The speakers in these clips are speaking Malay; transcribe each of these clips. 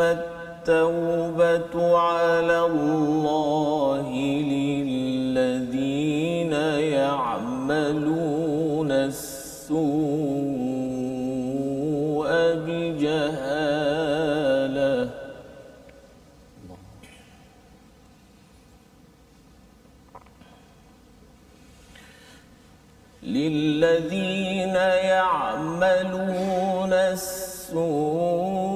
التوبة على الله للذين يعملون السوء بجهالة للذين يعملون السوء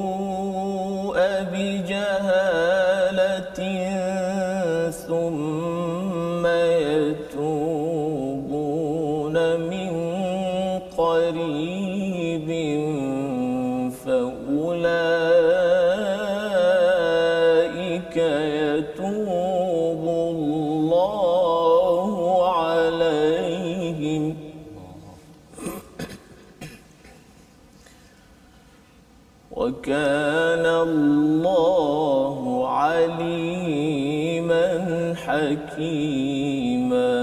وكان الله عليما حكيما.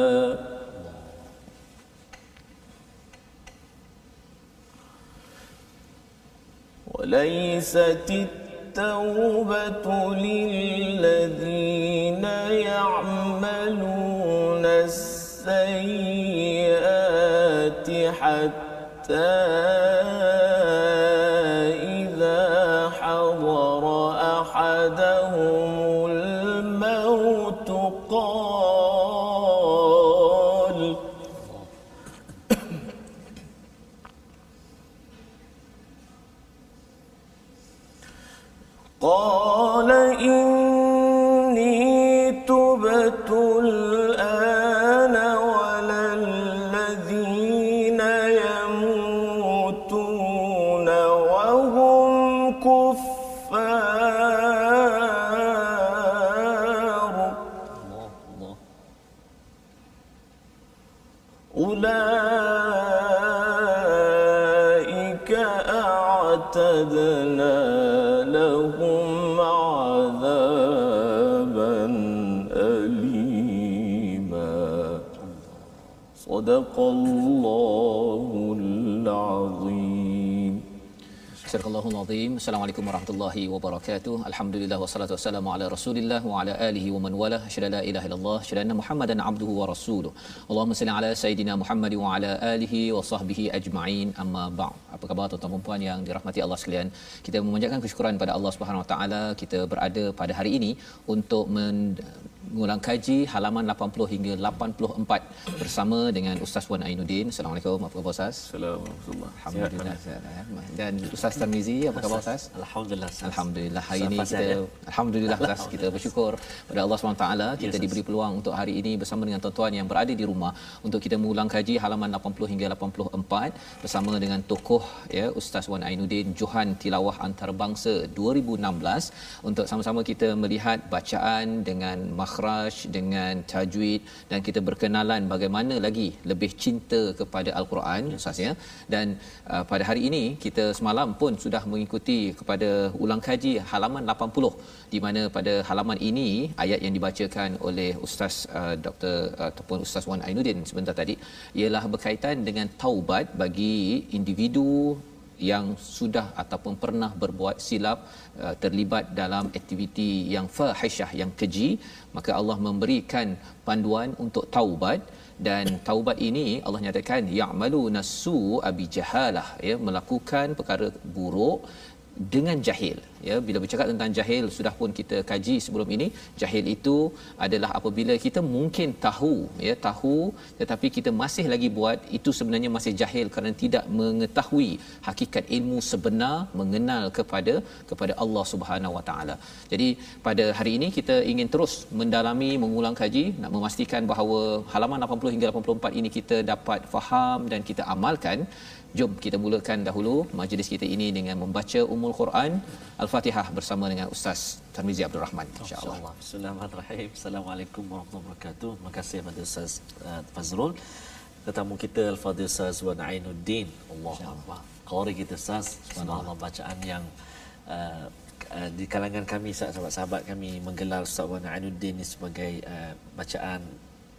وليست التوبة للذين يعملون السيئات حتى صدق الله العظيم Surahul Azim. Assalamualaikum warahmatullahi wabarakatuh. Alhamdulillah wassalatu wassalamu ala Rasulillah wa ala alihi wa man wala. Asyhadu la ilaha illallah, asyhadu anna Muhammadan abduhu wa rasuluh. Allahumma salli ala sayidina Muhammad wa ala alihi wa sahbihi ajma'in. Amma ba'd. Apa khabar tuan-tuan dan puan yang dirahmati Allah sekalian? Kita memanjatkan kesyukuran pada Allah Subhanahu wa taala kita berada pada hari ini untuk men- mengulang kaji halaman 80 hingga 84 bersama dengan Ustaz Wan Ainuddin. Assalamualaikum. Apa khabar Ustaz? Assalamualaikum Alhamdulillah dan Ustaz Tarmizi apa khabar Ustaz? Alhamdulillah. Ustaz. Alhamdulillah hari ini kita ya? alhamdulillah Ustaz kita bersyukur pada Allah SWT kita Ustaz. diberi peluang untuk hari ini bersama dengan tuan-tuan yang berada di rumah untuk kita mengulang kaji halaman 80 hingga 84 bersama dengan tokoh ya Ustaz Wan Ainuddin Johan Tilawah Antarabangsa 2016 untuk sama-sama kita melihat bacaan dengan makhraj dengan tajwid dan kita berkenalan bagaimana lagi lebih cinta kepada al-Quran Ustaz ya. Dan uh, pada hari ini kita semalam pun sudah mengikuti kepada ulang kaji halaman 80 di mana pada halaman ini ayat yang dibacakan oleh Ustaz uh, Dr uh, ataupun Ustaz Wan Ainuddin sebentar tadi ialah berkaitan dengan taubat bagi individu yang sudah ataupun pernah berbuat silap uh, terlibat dalam aktiviti yang fahisyah yang keji maka Allah memberikan panduan untuk taubat. Dan taubat ini Allah nyatakan ya'malu nasu abi jahalah ya melakukan perkara buruk dengan jahil ya bila bercakap tentang jahil sudah pun kita kaji sebelum ini. Jahil itu adalah apabila kita mungkin tahu ya tahu tetapi kita masih lagi buat itu sebenarnya masih jahil kerana tidak mengetahui hakikat ilmu sebenar mengenal kepada kepada Allah Subhanahu Wa Taala. Jadi pada hari ini kita ingin terus mendalami mengulang kaji nak memastikan bahawa halaman 80 hingga 84 ini kita dapat faham dan kita amalkan. Jom kita mulakan dahulu majlis kita ini dengan membaca Ummul Quran Al-Fatihah bersama dengan Ustaz Tarmizi Abdul Rahman insya-Allah. Bismillahirrahmanirrahim. Assalamualaikum warahmatullahi wabarakatuh. Terima kasih kepada Ustaz uh, Fazrul. Tetamu kita Al-Fadhil Ustaz Wan Ainuddin. Allah Allah. Qari kita Ustaz. Subhanallah bacaan yang uh, uh, di kalangan kami sahabat-sahabat kami menggelar Ustaz Wan Ainuddin ini sebagai uh, bacaan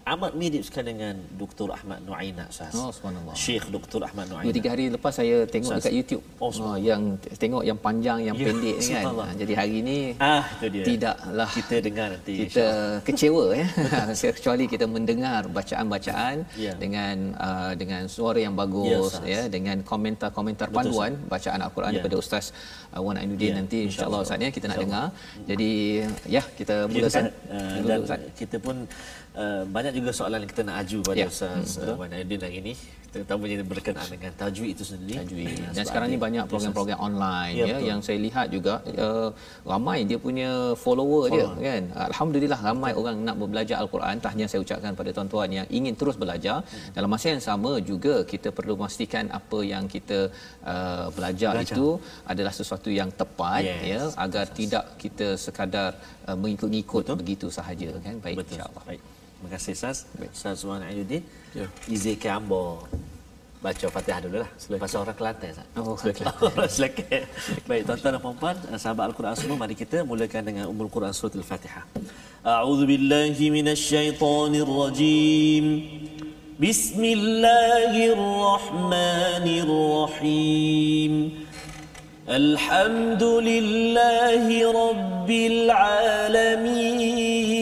amat mirip sekali dengan Dr. Ahmad Nuaina Ustaz. Oh, subhanallah. Syekh Dr. Ahmad Nuaina. Dua tiga hari lepas saya tengok Ustaz. dekat YouTube. Oh, Oh, yang tengok yang panjang yang Ya, pendek kan. Ha, Jadi hari ini Ah, itu dia. tidaklah Kita dengar nanti. kita kecewa ya kecuali kita mendengar bacaan-bacaan Ya. dengan uh, dengan suara yang Ya, bagus Ustaz. ya dengan komentar-komentar panduan bacaan al-Quran Ya. daripada Ustaz uh, Wan Ainuddin Ya, nanti insya-Allah. Ustaz ya kita nak dengar. Jadi ya kita Ya, mulakan Ustaz. Uh, dan kita pun uh, banyak juga soalan yang kita nak aju pada Ya, Ustaz uh, Wan Aidin hari ini terutamanya berkenaan dengan tajwid itu sendiri tajwid. Ya, Dan sekarang ni banyak ya, program-program online Ya, ya, betul. yang saya lihat juga uh, ramai dia punya follower, dia kan. Alhamdulillah ramai orang nak belajar al-Quran. Tahniah saya ucapkan pada tuan-tuan yang ingin terus belajar. Hmm. Dalam masa yang sama juga kita perlu memastikan apa yang kita uh, belajar, Belajar. itu adalah sesuatu yang tepat Yes. ya agar tidak kita sekadar uh, mengikut-ikut begitu sahaja kan. Baik Betul. insya-Allah. Baik. Terima kasih Saz. Saz Wan Ayudin. Ya. Izi ke Ambo. Baca Fatihah dulu lah. Pasal orang Kelantan. Sas. Oh, orang oh, Selekeh. Baik, tuan-tuan dan puan-puan, eh, sahabat Al-Quran semua, mari kita mulakan dengan Ummul Quran Surat Al-Fatihah. A'udhu Billahi Minash Shaitanir Rajim. Bismillahirrahmanirrahim. Alhamdulillahi Rabbil Alamin.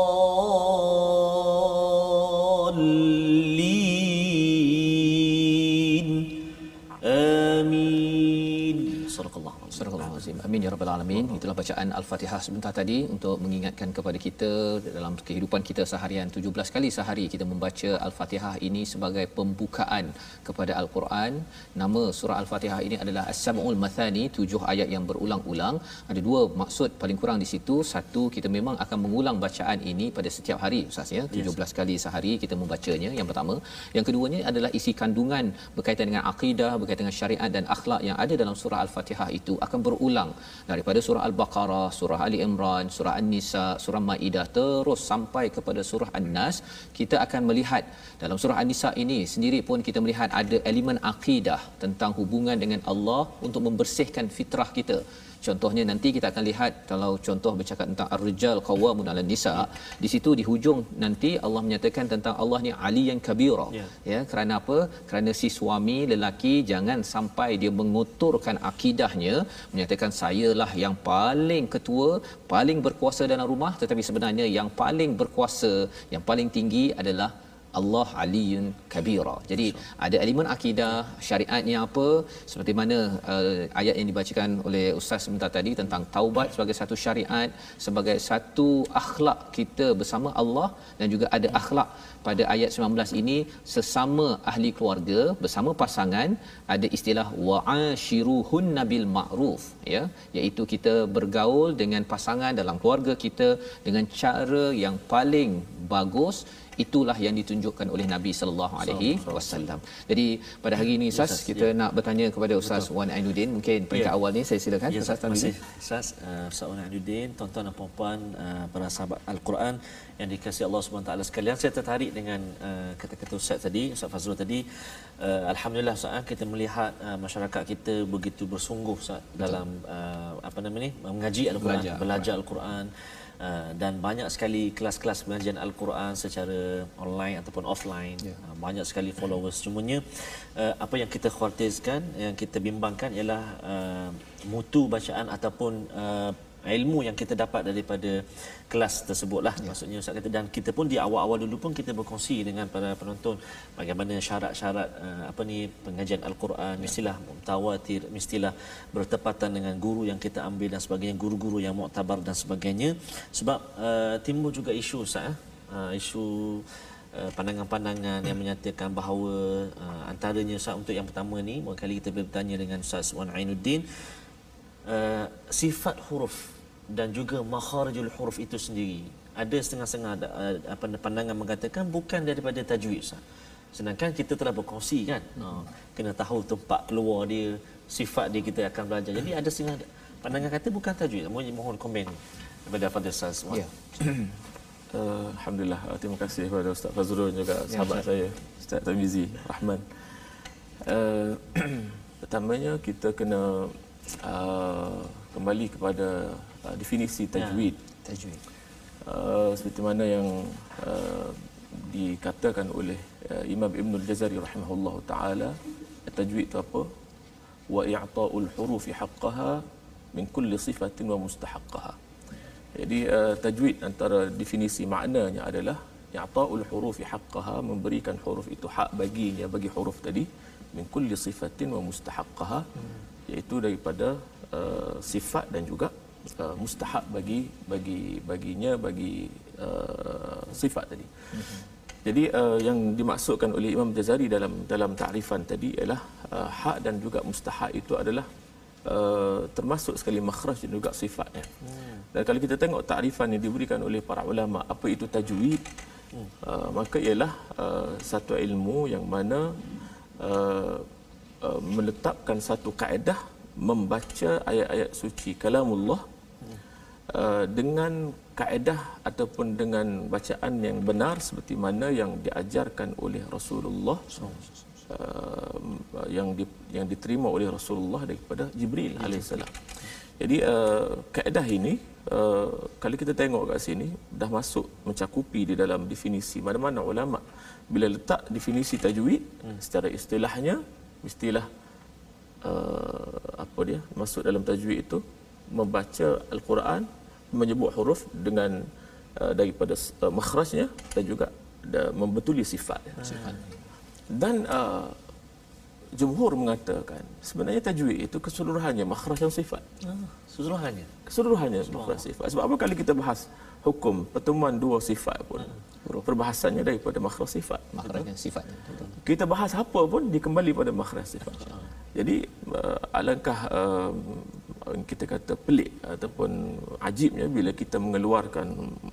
Rabbal alamin. Itulah bacaan Al-Fatihah sebentar tadi untuk mengingatkan kepada kita dalam kehidupan kita seharian 17 kali sehari kita membaca Al-Fatihah ini sebagai pembukaan kepada Al-Quran. Nama surah Al-Fatihah ini adalah As-Sab'ul Mathani, tujuh ayat yang berulang-ulang. Ada dua maksud paling kurang di situ. Satu, kita memang akan mengulang bacaan ini pada setiap hari Ustaz ya. 17 kali sehari kita membacanya yang pertama. Yang keduanya adalah isi kandungan berkaitan dengan akidah, berkaitan dengan syariat dan akhlak yang ada dalam surah Al-Fatihah itu akan berulang daripada surah Al-Baqarah, surah Ali Imran, surah An-Nisa, surah Maidah terus sampai kepada surah An-Nas. Kita akan melihat dalam surah An-Nisa ini sendiri pun kita melihat ada elemen akidah tentang hubungan dengan Allah untuk membersihkan fitrah kita. Contohnya nanti kita akan lihat kalau contoh bercakap tentang ar-rijal qawwamun 'alan nisa. Di situ di hujung nanti Allah menyatakan tentang Allah ni aliyan kabira. Ya. Ya, kerana apa? Kerana si suami lelaki jangan sampai dia mengotorkan akidahnya menyatakan sayalah yang paling ketua, paling berkuasa dalam rumah tetapi sebenarnya yang paling berkuasa, yang paling tinggi adalah Allah Aliyun Kabira. Jadi ada elemen akidah, syariatnya apa seperti mana uh, ayat yang dibacakan oleh ustaz sebentar tadi tentang taubat sebagai satu syariat, sebagai satu akhlak kita bersama Allah dan juga ada akhlak pada ayat 19 ini sesama ahli keluarga bersama pasangan ada istilah wa'ashiruhun nabil ma'ruf ya iaitu kita bergaul dengan pasangan dalam keluarga kita dengan cara yang paling bagus itulah yang ditunjukkan oleh Nabi sallallahu alaihi wasallam. Jadi pada hari ini Ustaz Ustaz, kita nak bertanya kepada Ustaz Wan Ainuddin mungkin peringkat Ya. awal ni saya silakan Ya, Ustaz terima Tarmizi. kasih Ustaz uh, Ustaz Wan Ainuddin, tuan-tuan dan puan-puan uh, para sahabat Al-Quran yang dikasihi Allah SWT sekalian. Saya tertarik dengan uh, kata-kata Ustaz tadi, Ustaz Fazrul tadi. Uh, Alhamdulillah Ustaz, ah, kita melihat uh, masyarakat kita begitu bersungguh Ustaz dalam uh, apa nama ni mengaji Al-Quran, Belajar belajar, Al-Quran. Uh, dan banyak sekali kelas-kelas pengajian Al-Quran secara online ataupun offline Ya. uh, banyak sekali followers cumanya uh, apa yang kita khawatirkan yang kita bimbangkan ialah uh, mutu bacaan ataupun uh, ilmu yang kita dapat daripada kelas tersebut lah ya. maksudnya Ustaz kata dan kita pun di awal-awal dulu pun kita berkongsi dengan para penonton bagaimana syarat-syarat uh, apa ni pengajian al-Quran ya. mestilah mutawatir mestilah bertepatan dengan guru yang kita ambil dan sebagainya guru-guru yang muktabar dan sebagainya sebab uh, timbul juga isu Ustaz uh, isu pandangan-pandangan yang menyatakan bahawa uh, antaranya Ustaz untuk yang pertama ni kali kita bertanya dengan Ustaz Wan Ainuddin uh, sifat huruf dan juga makharijul huruf itu sendiri. Ada setengah-setengah uh, apa pandangan mengatakan bukan daripada tajwid Ustaz. Sedangkan kita telah berkongsi kan? Hmm. uh, kena tahu tempat keluar dia sifat dia kita akan belajar. Jadi ada setengah pandangan kata bukan tajwid. Mohon mohon komen daripada Fadil Wan ya. Uh, Alhamdulillah. Uh, terima kasih kepada Ustaz Fazrul juga ya, sahabat Ustaz. saya Ustaz Tamizi Rahman. Uh, pertamanya kita kena uh, kembali kepada uh, definisi tajwid. Ya, tajwid. Uh, seperti mana yang uh, dikatakan oleh uh, Imam Ibn Al-Jazari rahimahullah taala tajwid itu apa? Wa i'ta'ul hurufi haqqaha min kulli sifatin wa mustahaqqaha. Jadi uh, tajwid antara definisi maknanya adalah ya'ta'ul hurufi haqqaha memberikan huruf itu hak baginya bagi huruf tadi min kulli sifatin wa mustahaqqaha hmm. Iaitu daripada uh, sifat dan juga uh, mustahak bagi bagi baginya bagi uh, sifat tadi. Hmm. Jadi uh, yang dimaksudkan oleh Imam Jazari dalam dalam takrifan tadi ialah uh, hak dan juga mustahak itu adalah uh, termasuk sekali makhraj dan juga sifatnya. Hmm. Dan kalau kita tengok takrifan yang diberikan oleh para ulama apa itu tajwid hmm. uh, maka ialah uh, satu ilmu yang mana uh, uh, menetapkan satu kaedah membaca ayat-ayat suci kalamullah uh, dengan kaedah ataupun dengan bacaan yang benar seperti mana yang diajarkan oleh Rasulullah uh, yang di, yang diterima oleh Rasulullah daripada Jibril alaihissalam. Jadi uh, kaedah ini uh, kalau kita tengok kat sini dah masuk mencakupi di dalam definisi mana-mana ulama bila letak definisi tajwid hmm. secara istilahnya mestilah uh, apa dia masuk dalam tajwid itu membaca al-Quran menyebut huruf dengan uh, daripada uh, makhrajnya dan juga uh, membetuli sifat. Hmm. Dan uh, jumhur mengatakan sebenarnya tajwid itu keseluruhannya makhraj dan sifat. Ah, keseluruhannya. Keseluruhannya makhraj sifat. Sebab apa kali kita bahas hukum pertemuan dua sifat pun hmm. Perbahasannya daripada makhraj sifat. Makhraj sifat. Kita bahas apa pun dikembali pada makhraj sifat. Jadi uh, alangkah uh, kita kata pelik ataupun ajibnya bila kita mengeluarkan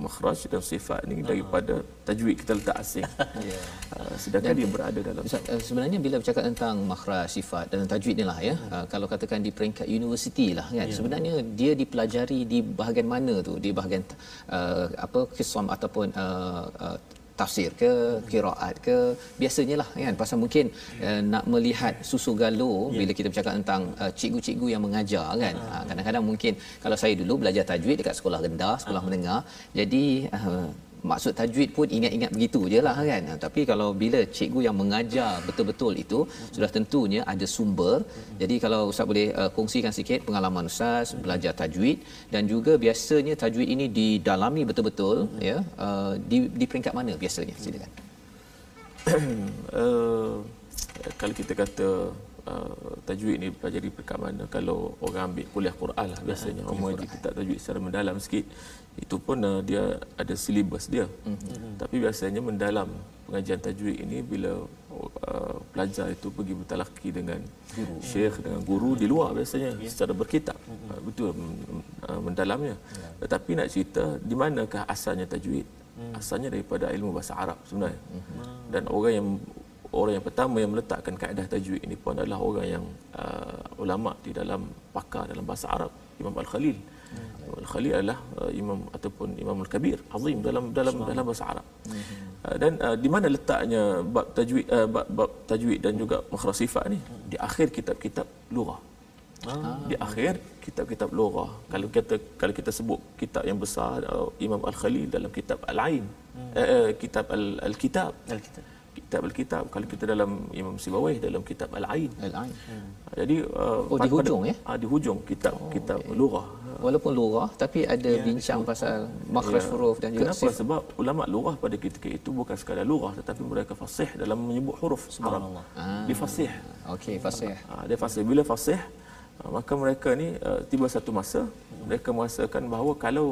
makhraj dan sifat ni daripada tajwid kita letak asing. yeah. Uh, sedangkan dan, dia berada dalam uh, sebenarnya bila bercakap tentang makhraj sifat dan tajwid ni lah ya. Hmm. Uh, kalau katakan di peringkat universiti lah kan. Yeah. Sebenarnya dia dipelajari di bahagian mana tu? Di bahagian uh, apa kisam ataupun uh, uh, tafsir ke kiraat ke biasanya lah kan pasal mungkin uh, nak melihat susu galo yeah. bila kita bercakap tentang uh, cikgu-cikgu yang mengajar kan uh, kadang-kadang mungkin kalau saya dulu belajar tajwid dekat sekolah rendah sekolah uh. menengah jadi uh, maksud tajwid pun ingat-ingat begitu je lah kan. Tapi kalau bila cikgu yang mengajar betul-betul itu sudah tentunya ada sumber. Jadi kalau ustaz boleh uh, kongsikan sikit pengalaman ustaz belajar tajwid dan juga biasanya tajwid ini didalami betul-betul ya uh, di di peringkat mana biasanya? Silakan. Uh, kalau kita kata uh, tajwid ni pelajari peringkat mana? Kalau orang ambil kuliah Quran lah biasanya. Orang mengaji kitab tajwid secara mendalam sikit itu pun uh, dia ada silibus dia mm-hmm. tapi biasanya mendalam pengajian tajwid ini bila uh, pelajar itu pergi bertalaki dengan guru. syekh dengan guru di luar biasanya yeah. secara berkitab mm-hmm. uh, betul uh, mendalamnya yeah. tetapi nak cerita di manakah asalnya tajwid mm. asalnya daripada ilmu bahasa Arab sebenarnya mm-hmm. dan orang yang orang yang pertama yang meletakkan kaedah tajwid ini pun adalah orang yang uh, ulama di dalam pakar dalam bahasa Arab Imam Al-Khalil hmm. Al-Khalil adalah uh, imam ataupun Imam Al-Kabir azim dalam dalam dalam bahasa Arab. Hmm. uh, dan uh, di mana letaknya bab tajwid uh, bab, bab tajwid dan juga makhraj sifat ni? Di akhir kitab-kitab lughah Ah. di akhir kitab-kitab lughah kalau kita kalau kita sebut kitab yang besar uh, Imam Al-Khalil dalam kitab Al-Ain hmm. uh, uh, kitab Al-Kitab. Al-Kitab kitab al-kitab kalau kita dalam Imam Sibawai dalam kitab al-Ain Al-Ain. jadi uh, Oh, di pada- hujung, ya? ah, di hujung kitab oh, kitab okay. lughah Walaupun lurah tapi ada bincang pasal makhraj huruf dan juga Ya. Kenapa? sif. Sebab ulama lughah pada ketika itu bukan sekadar lughah tetapi mereka fasih dalam menyebut huruf Arab. Dia fasih. Okey, fasih. Ha, dia fasih. Bila fasih, ha, maka mereka ni uh, tiba satu masa mereka merasakan bahawa kalau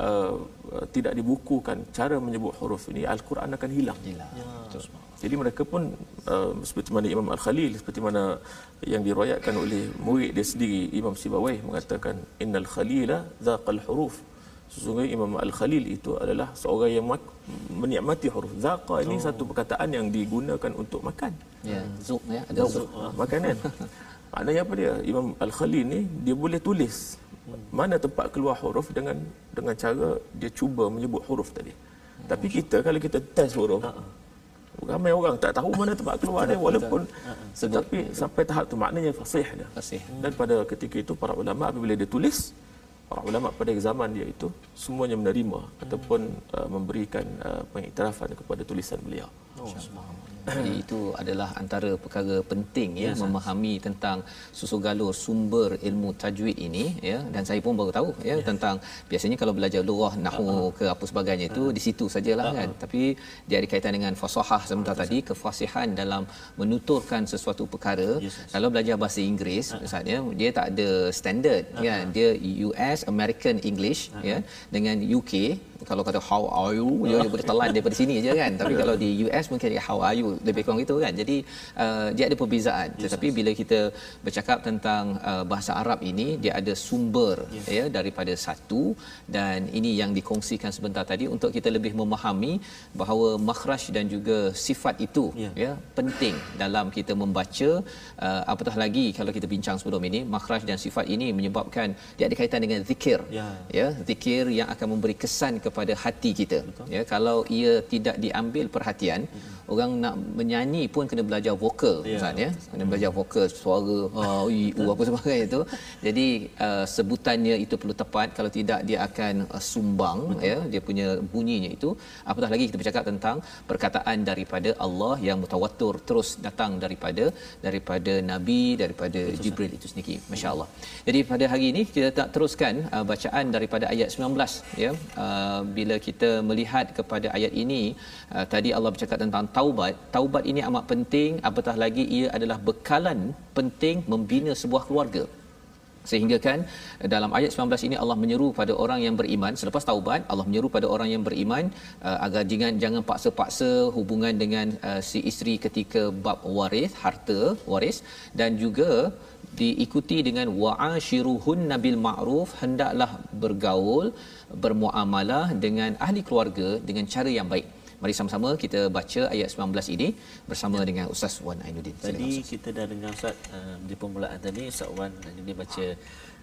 uh, uh, tidak dibukukan cara menyebut huruf ini Al-Quran akan hilang. Gila. Terus Jadi mereka pun uh, seperti mana Imam Al-Khalil seperti mana yang diriwayatkan oleh murid dia sendiri Imam Sibawai mengatakan innal khalila zaqal huruf. Sesungguhnya Imam Al-Khalil itu adalah seorang yang mak- menikmati huruf. Zaqa ini satu perkataan yang digunakan untuk makan. ya, zuk ya, ada zuk. Ha, makanan. Maknanya apa dia? Imam Al-Khalil ni dia boleh tulis mana tempat keluar huruf dengan dengan cara dia cuba menyebut huruf tadi. Tapi kita kalau kita test huruf ramai orang tak tahu mana tempat keluar dia walaupun tetapi sampai tahap tu maknanya fasih dia. Fasih. Dan pada ketika itu para ulama apabila dia tulis para ulama pada zaman dia itu semuanya menerima ataupun uh, memberikan uh, pengiktirafan kepada tulisan beliau. Jadi itu adalah antara perkara penting ya memahami tentang susu galur sumber ilmu tajwid ini ya. Dan saya pun baru tahu ya tentang biasanya kalau belajar lurah nahwu ke apa sebagainya itu di situ sajalah kan. tapi dia ada kaitan dengan fasahah sebentar tadi kefasihan dalam menuturkan sesuatu perkara. Kalau belajar bahasa Inggeris misalnya dia tak ada standard kan dia US American English ya. Dengan UK kalau kata how are you dia, dia boleh telan daripada sini je kan. Tapi kalau di US mungkin dia how are you lebih kurang gitu kan. Jadi uh, dia ada perbezaan. Tetapi bila kita bercakap tentang uh, bahasa Arab ini dia ada sumber ya daripada satu. Dan ini yang dikongsikan sebentar tadi untuk kita lebih memahami bahawa makhraj dan juga sifat itu Ya. ya penting dalam kita membaca. Uh, apatah lagi kalau kita bincang sebelum ini makhraj dan sifat ini menyebabkan dia ada kaitan dengan zikir. Ya. ya zikir yang akan memberi kesan kepada hati kita. Ya kalau ia tidak diambil perhatian orang nak menyanyi pun kena belajar vokal Ya. Ustaz ya. kena belajar vokal suara ah i u apa sebagainya itu. Jadi uh, sebutannya itu perlu tepat. Kalau tidak dia akan uh, sumbang ya. Dia punya bunyinya itu. Apatah lagi kita bercakap tentang perkataan daripada Allah yang mutawatir terus datang daripada daripada nabi daripada Jibril itu sendiri. masya-Allah. Jadi pada hari ini kita nak teruskan uh, bacaan daripada ayat 19 ya. Uh, bila kita melihat kepada ayat ini uh, tadi Allah bercakap tentang taubat taubat ini amat penting apatah lagi ia adalah bekalan penting membina sebuah keluarga. Sehingga kan dalam ayat 19 ini Allah menyeru pada orang yang beriman. Selepas taubat Allah menyeru pada orang yang beriman uh, agar jangan jangan paksa-paksa hubungan dengan uh, si isteri ketika bab waris harta waris. Dan juga diikuti dengan wa'ashiruhun nabil ma'ruf hendaklah bergaul bermuamalah dengan ahli keluarga dengan cara yang baik mari sama-sama kita baca ayat 19 ini bersama dengan Ustaz Wan Ainuddin Silakan, Tadi Ustaz. kita dah dengar Ustaz uh, di permulaan tadi Ustaz Wan dia baca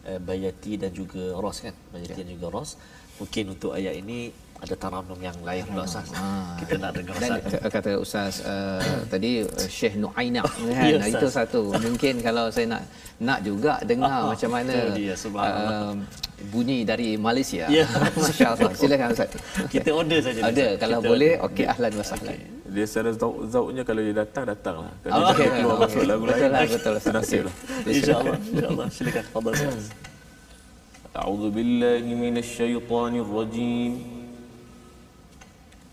uh, Bayati dan juga Ros kan? Bayati dan juga Ros. Mungkin untuk ayat ini ada taranum yang lain pula Ustaz kita nak dengar Dan Ustaz k- kata Ustaz uh, tadi uh, Syekh Nuaina kan Ya, Nah, Ustaz. itu satu mungkin kalau saya nak nak juga dengar Ah, macam mana itu dia, subhanallah. um, bunyi dari Malaysia Ya. masya-Allah silakan Ustaz kita order saja ada Ustaz. kalau Kita boleh order. okey ahlan wa sahlan Dia secara zauk zauknya kalau dia datang datanglah. Kalau Oh, dia okey. tak keluar masuk lagu Betul lain. lah, betul. Itu nasib lah. insyaallah insyaallah silakan fadal Ustaz أعوذ بالله من الشيطان الرجيم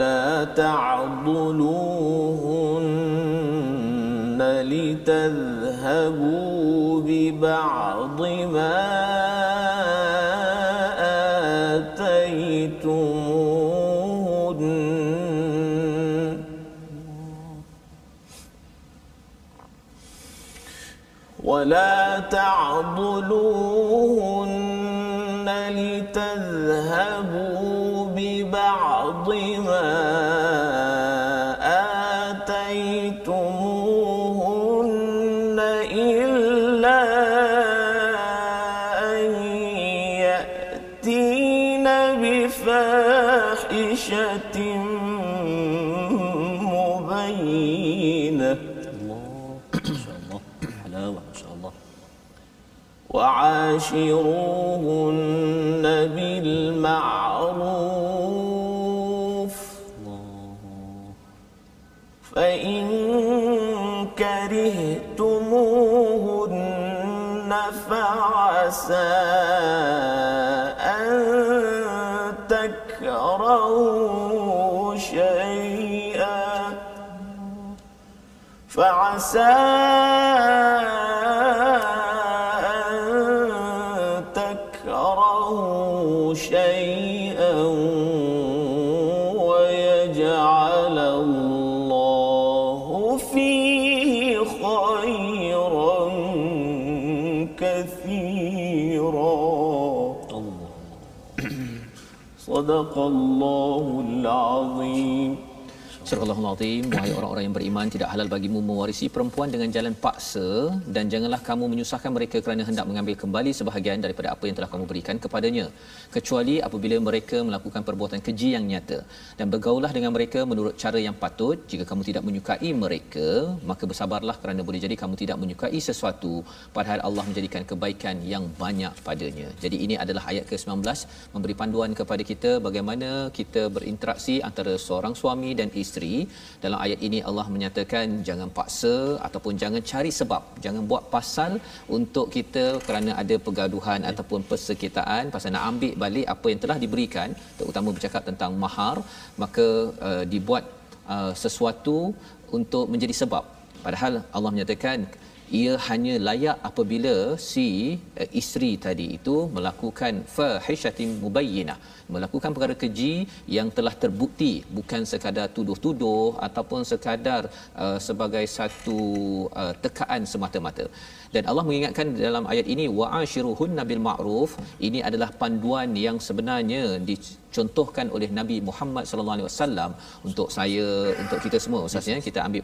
ولا تعضلوهن لتذهبوا ببعض ما آتيتموهن. ولا تعضلوهن لتذهبوا وعاشروهن بالمعروف. فإن كرهتموهن فعسى أن تكرهوا شيئا. فعسى صدق الله العظيم. Surah Al-Azim, wahai orang-orang yang beriman, tidak halal bagimu mewarisi perempuan dengan jalan paksa dan janganlah kamu menyusahkan mereka kerana hendak mengambil kembali sebahagian daripada apa yang telah kamu berikan kepadanya. Kecuali apabila mereka melakukan perbuatan keji yang nyata. Dan bergaulah dengan mereka menurut cara yang patut. Jika kamu tidak menyukai mereka, maka bersabarlah kerana boleh jadi kamu tidak menyukai sesuatu padahal Allah menjadikan kebaikan yang banyak padanya. Jadi ini adalah ayat ke-19 memberi panduan kepada kita bagaimana kita berinteraksi antara seorang suami dan isteri dalam ayat ini Allah menyatakan jangan paksa ataupun jangan cari sebab jangan buat pasal untuk kita kerana ada pergaduhan ataupun persekitaan. Pasal nak ambil balik apa yang telah diberikan terutama bercakap tentang mahar maka uh, dibuat uh, sesuatu untuk menjadi sebab. Padahal Allah menyatakan ia hanya layak apabila si uh, isteri tadi itu melakukan fahishatin mubayyinah melakukan perkara keji yang telah terbukti bukan sekadar tuduh-tuduh ataupun sekadar uh, sebagai satu uh, tekaan semata-mata dan Allah mengingatkan dalam ayat ini wa'ashiruhunna bil ma'ruf ini adalah panduan yang sebenarnya dicontohkan oleh Nabi Muhammad sallallahu alaihi wasallam untuk saya untuk kita semua. Ustaz ya kita ambil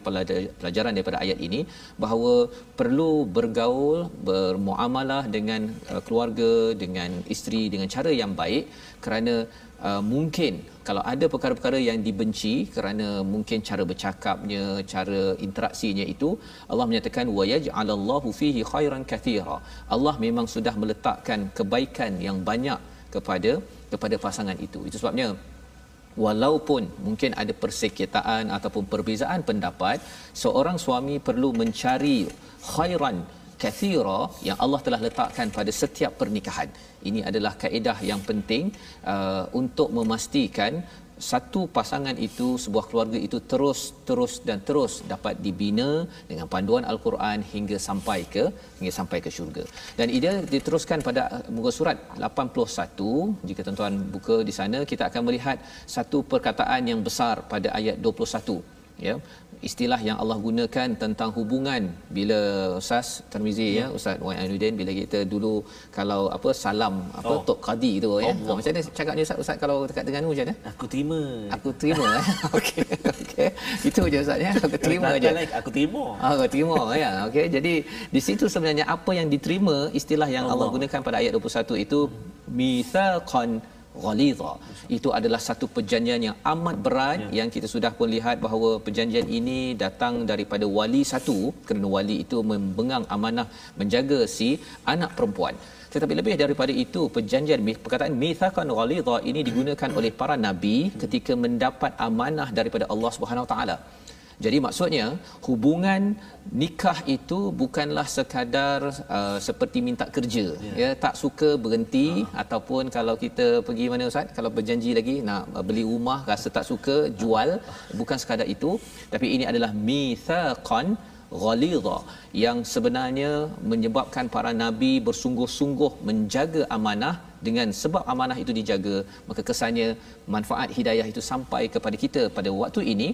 pelajaran daripada ayat ini bahawa perlu bergaul bermuamalah dengan uh, keluarga dengan isteri dengan cara yang baik kerana uh, mungkin kalau ada perkara-perkara yang dibenci kerana mungkin cara bercakapnya cara interaksinya itu Allah menyatakan wa yaj'alallahu fihi khairan kathira. Allah memang sudah meletakkan kebaikan yang banyak kepada kepada pasangan itu. Itu sebabnya walaupun mungkin ada persekitaan ataupun perbezaan pendapat seorang suami perlu mencari khairan kathira yang Allah telah letakkan pada setiap pernikahan. Ini adalah kaedah yang penting uh, untuk memastikan satu pasangan itu sebuah keluarga itu terus terus dan terus dapat dibina dengan panduan al-Quran hingga sampai ke hingga sampai ke syurga. Dan ia diteruskan pada muka surat 81 jika tuan-tuan buka di sana kita akan melihat satu perkataan yang besar pada ayat 21 ya istilah yang Allah gunakan tentang hubungan. Bila Ustaz Tarmizi ya, ya. Ustaz Wan Ainuddin bila kita dulu kalau apa salam apa oh. tok qadi tu ya. Allah. macam mana cakapnya Ustaz? Ustaz kalau dekat dengan macam mana? Aku terima. Aku terima eh. Okey okey. Itu je Ustaz ya. Aku terima aja like, aku terima. Ah, aku terima ya. Okey jadi di situ sebenarnya apa yang diterima istilah yang Allah, Allah gunakan pada ayat 21 itu mitsaqan ghalidha itu adalah satu perjanjian yang amat berat. Ya. yang kita sudah pun lihat bahawa perjanjian ini datang daripada wali satu. Kerana wali itu membengang amanah menjaga si anak perempuan. Tetapi lebih daripada itu perjanjian perkataan mitsaqan ghalidha ini digunakan oleh para nabi ketika mendapat amanah daripada Allah Subhanahu Taala jadi maksudnya hubungan nikah itu bukanlah sekadar uh, seperti minta kerja yeah. ya tak suka berhenti uh. ataupun kalau kita pergi mana ustaz kalau berjanji lagi nak beli rumah rasa tak suka jual bukan sekadar itu tapi ini adalah mitsaqan ghalidha yang sebenarnya menyebabkan para nabi bersungguh-sungguh menjaga amanah dengan sebab amanah itu dijaga maka kesannya manfaat hidayah itu sampai kepada kita pada waktu ini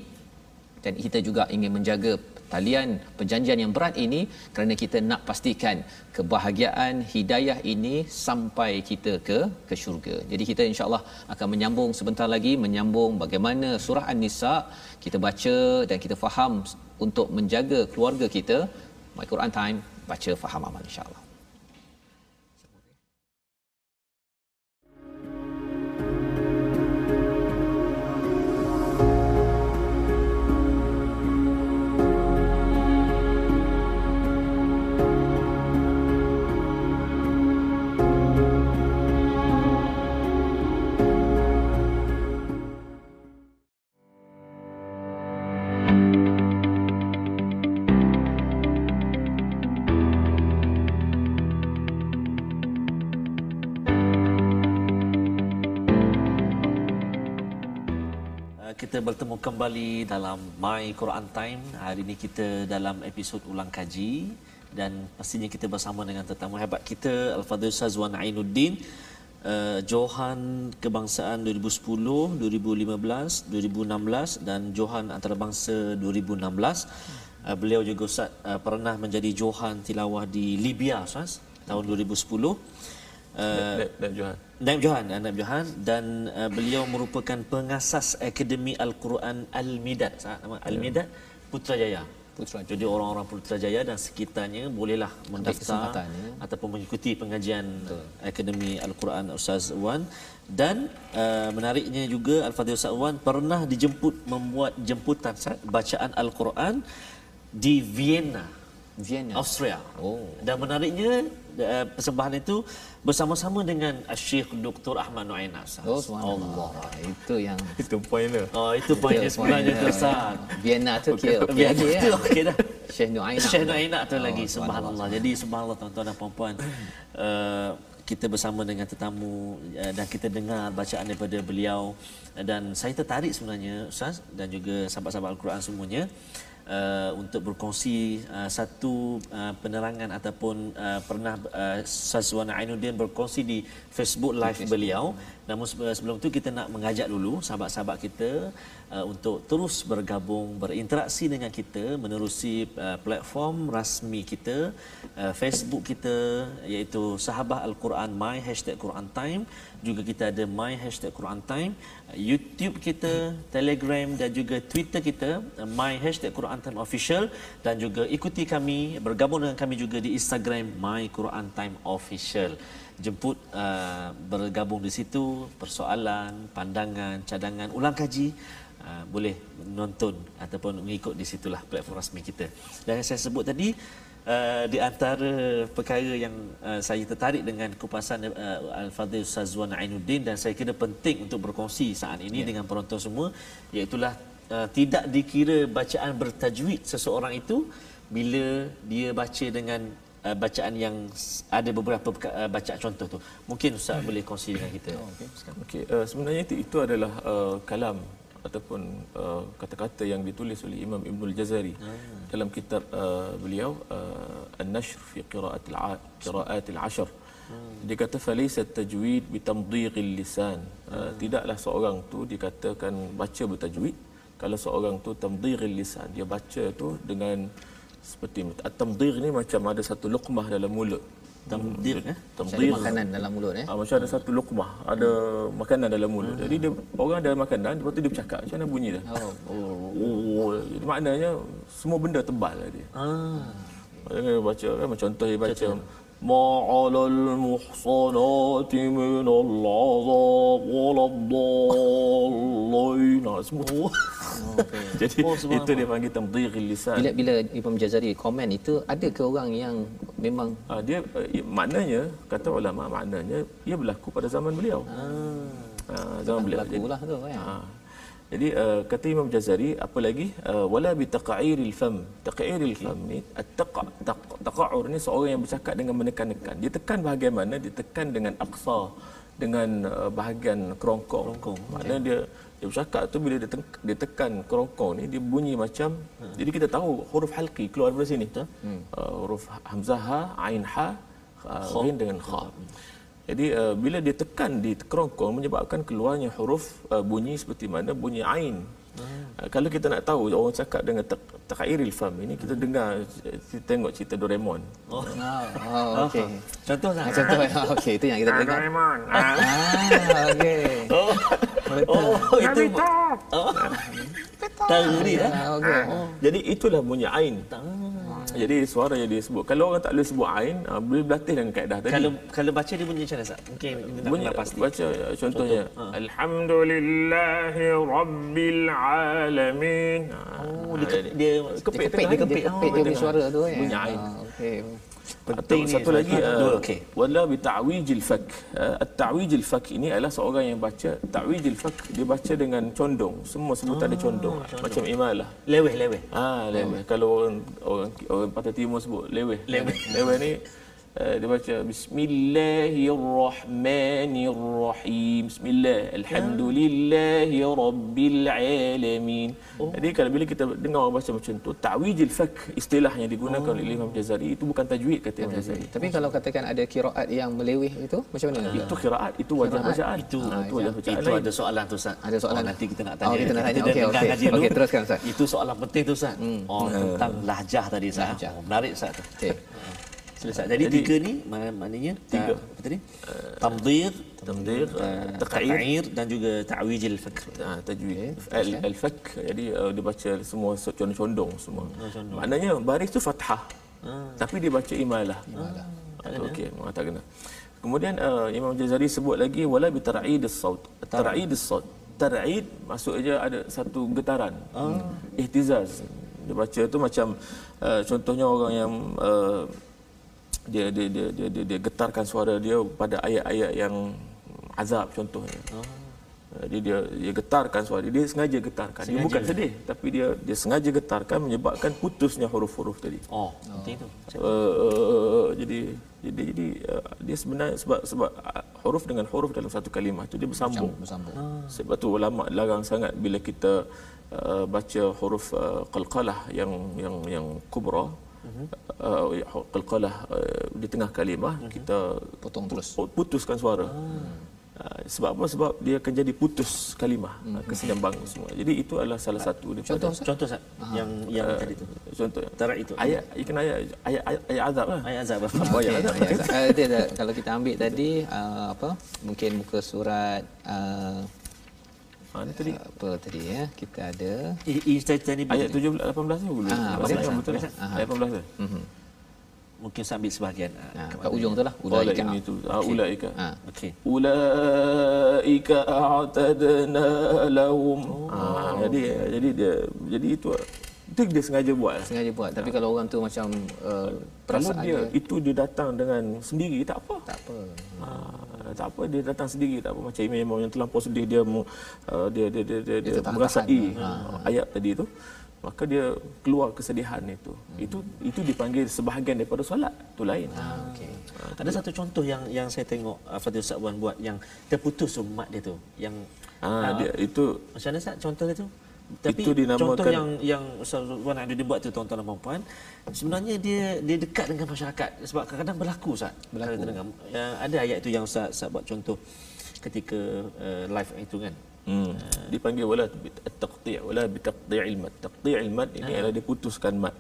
dan kita juga ingin menjaga talian perjanjian yang berat ini kerana kita nak pastikan kebahagiaan hidayah ini sampai kita ke ke syurga. Jadi kita insya-Allah akan menyambung sebentar lagi menyambung bagaimana surah An-Nisa kita baca dan kita faham untuk menjaga keluarga kita. My Quran Time baca faham amal insya-Allah. Kita bertemu kembali dalam My Quran Time. Hari ini kita dalam episod ulang kaji dan pastinya kita bersama dengan tetamu hebat kita Al-Fadhil Ustaz Wan Ainuddin. Uh, Johan Kebangsaan 2010, 2015, 2016 dan Johan Antarabangsa 2016. Uh, beliau juga Ustaz uh, pernah menjadi Johan Tilawah di Libya Ustaz tahun 2010. Uh, Naib Johan. Naib Johan, eh, Naib Johan dan uh, beliau merupakan pengasas Akademi Al-Quran Al-Midad. Sa- Nama Al-Midad Putrajaya. Putrajaya. Jadi orang-orang Putrajaya dan sekitarnya bolehlah mendaftar ya. ataupun mengikuti pengajian Akademi Al-Quran Ustaz Wan dan uh, menariknya juga Al-Fadhil Ustaz Wan pernah dijemput membuat jemputan bacaan Al-Quran di Vienna. Vienna. Austria. Oh. Dan menariknya uh, persembahan itu bersama-sama dengan Syekh Dr. Ahmad Nuaina. Oh, subhanallah. Itu yang Itu poin dia. Oh, itu poinnya sebenarnya tu Ustaz. Vienna tu okey Biar lagi itu ya. okey dah. Syekh Nuaina. Syekh Nuaina tu Oh, lagi subhanallah. Jadi subhanallah tuan-tuan dan puan-puan. Uh, kita bersama dengan tetamu uh, dan kita dengar bacaan daripada beliau dan saya tertarik sebenarnya Ustaz dan juga sahabat-sahabat Al-Quran semuanya uh, untuk berkongsi uh, satu uh, penerangan ataupun uh, pernah uh, Ustaz Wan Ainuddin berkongsi di Facebook live beliau. Namun se- sebelum tu kita nak mengajak dulu sahabat-sahabat kita uh, untuk terus bergabung berinteraksi dengan kita menerusi uh, platform rasmi kita uh, Facebook kita iaitu Sahabah Al-Quran My Hashtag Quran Time. Juga kita ada My Hashtag Quran Time. YouTube kita Telegram dan juga Twitter kita My Hashtag Quran Time Official. Dan juga ikuti kami bergabung dengan kami juga di Instagram My Quran Time Official. Jemput uh, bergabung di situ persoalan pandangan cadangan ulang kaji uh, boleh menonton ataupun mengikut di situlah platform rasmi kita dan yang saya sebut tadi uh, di antara perkara yang uh, saya tertarik dengan kupasan uh, Al-Fadhil Ustaz Wan Ainuddin dan saya kira penting untuk berkongsi saat ini yeah. dengan penonton semua iaitulah uh, tidak dikira bacaan bertajwid seseorang itu bila dia baca dengan uh, bacaan yang ada beberapa uh, bacaan contoh tu. Mungkin Ustaz hmm. boleh kongsi dengan kita. Oh, okay. Okey, uh, sebenarnya itu, itu adalah uh, kalam ataupun uh, kata-kata yang ditulis oleh Imam Ibnul Jazari hmm. dalam kitab uh, beliau uh, An-Nashr fi Qira'at al Qira'at al-Ashr. Hmm. Dia kata falaysa tajwid bi tamdhiqil lisan. Uh, tidaklah seorang tu dikatakan baca bertajwid kalau seorang tu tamdhiqil lisan dia baca tu dengan seperti at-tamdhigh ni macam ada satu luqmah dalam mulut. Tamdhigh eh? Ada Tamdhigh makanan dalam mulut eh. Ah, macam ada satu lukmah, ada makanan dalam mulut. Jadi dia orang ada makanan, lepas tu dia bercakap macam mana bunyi dia. Oh. Oh, oh. Jadi maknanya semua benda tebal lah dia. Ah. Maknanya dia baca kan macam contoh dia baca ma'alal muhsanati min al-azab waladdallin. Ah, semua. Jadi Oh, subhanallah. itu dia panggil tamdhighil lisan. Bila bila Imam Jazari komen itu ada ke orang yang memang Ah, dia uh, maknanya kata ulama maknanya ia berlaku pada zaman beliau. Ah, zaman beliau. berlaku lah tu kan. Ha. Jadi uh, kata Imam Jazari apa lagi uh, wala bi taqa'iril fam. Taqa'iril fam ni at-taqa' taq- taqa'ur ni seorang yang bercakap dengan menekan-nekan. Dia tekan bahagian mana? Dia tekan dengan aqsa dengan uh, bahagian kerongkong. kerongkong. Maknanya dia dia bercakap tu bila dia, tek- dia tekan kerongkong ni dia bunyi macam hmm. jadi kita tahu huruf halqi keluar daripada sini. Hmm. Uh, huruf hamzah ha, ain ha, uh, dengan kha. Jadi uh, bila dia tekan di kerongkong menyebabkan keluarnya huruf uh, bunyi seperti mana bunyi ain. Hmm. Uh, kalau kita nak tahu orang cakap dengan tak takairil fam ini kita dengar uh, kita tengok cerita Doraemon. Oh. Oh, oh okey. Contoh lah. Ah, contoh okey itu yang kita dengar. Doraemon. Ah, okey. Oh. Oh, itu. Oh. Tahu ni. Ah, okey. Jadi itulah bunyi ain. Jadi suara yang dia sebut. Kalau orang tak boleh sebut ain, uh, boleh berlatih dengan kaedah tadi. Kalau kalau baca dia bunyi macam mana Ustaz? Mungkin kita bunyi nak pasti. baca uh, contohnya alhamdulillahi rabbil alamin Oh, dia ke- dia kepit Dia kepit, dia kepit, kepit dia punya suara tu kan. Bunyi ain. Ah, Okey. Penting Atau ni. satu lagi uh, okey. wala bi ta'wijil fak. Uh, at-ta'wijil fak ini adalah seorang yang baca. Ta'wijil fak dia baca dengan condong. Semua sebutan dia condong. macam imalah Leweh leweh. ah leweh. Kalau orang orang orang patah timur sebut leweh. Leweh. leweh ni uh, dia baca Bismillahirrahmanirrahim. Bismillah. Alhamdulillahi rabbil alamin. Oh. Jadi kalau bila kita dengar orang baca macam tu, ta'wijil fak istilah yang digunakan oh. oleh Imam Jazari itu bukan tajwid kata Imam Jazari. Tapi kalau katakan ada kiraat yang meleweh itu macam mana? Itu kiraat, itu wajah Kiraat. bacaan. Itu Ah, itu wajah bacaan. itu ada soalan tu Ustaz. Ada soalan. Oh, nanti kita nak Oh, tanya. kita nak tanya. Okey, okey. dulu. Okey, teruskan, Ustaz. Hmm. Itu soalan penting tu Ustaz. Oh, tentang lahjah tadi Ustaz. Oh, menarik Ustaz tu. Ustaz. Jadi, Jadi- tiga ni mak- maknanya Tiga. ta- apa tadi? Tamdir, Tamdir, uh, taq'ir. taq'ir dan juga ta'wijil fakr. Ah, tajwid. Okey, Al, al-fak jadi uh, dia baca semua condong-condong semua. Maknanya baris tu fathah. Tapi dia baca imalah. Imalah. Okey, memang tak kena. Kemudian uh, Imam Jazari sebut lagi wala bi tar'id as-saut. Tar'id as-saut. Tar'id maksudnya ada satu getaran. Ihtizaz. Dia baca tu macam uh, contohnya orang yang uh, dia, dia, dia, dia, dia, dia getarkan suara dia pada ayat-ayat yang azab contohnya. Jadi dia dia getarkan suara dia, dia sengaja getarkan. Dia bukan sedih tapi dia dia sengaja getarkan menyebabkan putusnya huruf-huruf tadi. Oh, penting tu. Uh, uh, jadi jadi jadi uh, dia sebenarnya sebab sebab uh, huruf dengan huruf dalam satu kalimah tu dia bersambung. Bersambung. Sebab tu ulama larang sangat bila kita uh, baca huruf uh, qalqalah yang yang yang kubra uh, qalqalah uh, di tengah kalimah kita Potong terus. putuskan suara. Uh, sebab apa? Sebab dia akan jadi putus kalimah, hmm. kesenyambang semua. Jadi itu adalah salah satu daripada Contoh, Ustaz? Contoh Ustaz yang yang uh, tadi tu. Contoh Tarak itu. ayat ikan ayat ayat ayat, ayat azab lah. Ayat azab. Oh, ayat azab. Ya, uh, dia, dia, kalau kita ambil tadi uh, apa mungkin muka surat uh, Ha, ni tadi apa tadi ya kita ada Ini ayat 17 18 tu dulu. Ah, Ayat 18. betul. Ayat 18 tu. Mungkin saya ambil sebahagian. ha, kat ujung tu lah Wala ulaika ini tu. Ah, ulaika. ha Okey. Ulaika a'tadna lahum. Oh. Ah, jadi jadi dia jadi itu itu dia sengaja buat. sengaja buat tapi kalau orang tu macam uh, Kalau perasaan dia dia itu dia datang dengan sendiri tak apa. tak apa Ah, tak apa dia datang sendiri tak apa. Macam imam yang terlampau sedih dia mu- uh, dia dia dia dia, dia, dia tertahan-tahan. merasai ayat tadi tu. Maka dia keluar kesedihan itu. Itu itu dipanggil sebahagian daripada solat. Tu lain. Okey. Ada satu contoh yang yang saya tengok uh, Fadil Ustaz Wan buat yang terputus umat dia tu. Yang ah dia itu macam mana Ustaz contoh dia tu? Tapi Itu dinamakan- contoh yang yang Ustaz Wan Adudin buat tu tuan-tuan dan puan sebenarnya dia dia dekat dengan masyarakat sebab kadang-kadang berlaku Ustaz. Berlaku. Dengar, yang ada ayat tu yang Ustaz, Ustaz buat contoh ketika uh, live itu kan. hmm, dipanggil wala taqti' wala bi taqti'il mat taqti'il ini adalah dia putuskan mat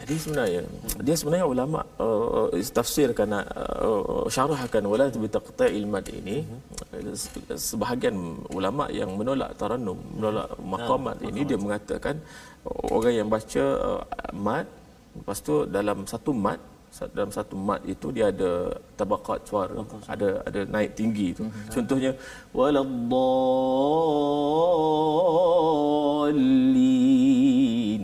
jadi sebenarnya dia sebenarnya ulama uh, tafsirkan uh, syarahkan wala bi taqti'il mat ini uh, sebahagian ulama yang menolak tarannum menolak maqamat ini dia mengatakan orang yang baca uh, mat lepas tu dalam satu sa- dalam satu mat itu dia ada tabaqat suara ada ada naik tinggi tu contohnya waladdallin